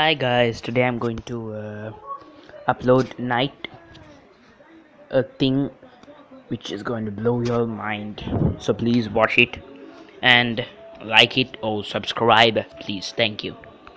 Hi guys, today I'm going to uh, upload night a thing which is going to blow your mind. So please watch it and like it or subscribe, please. Thank you.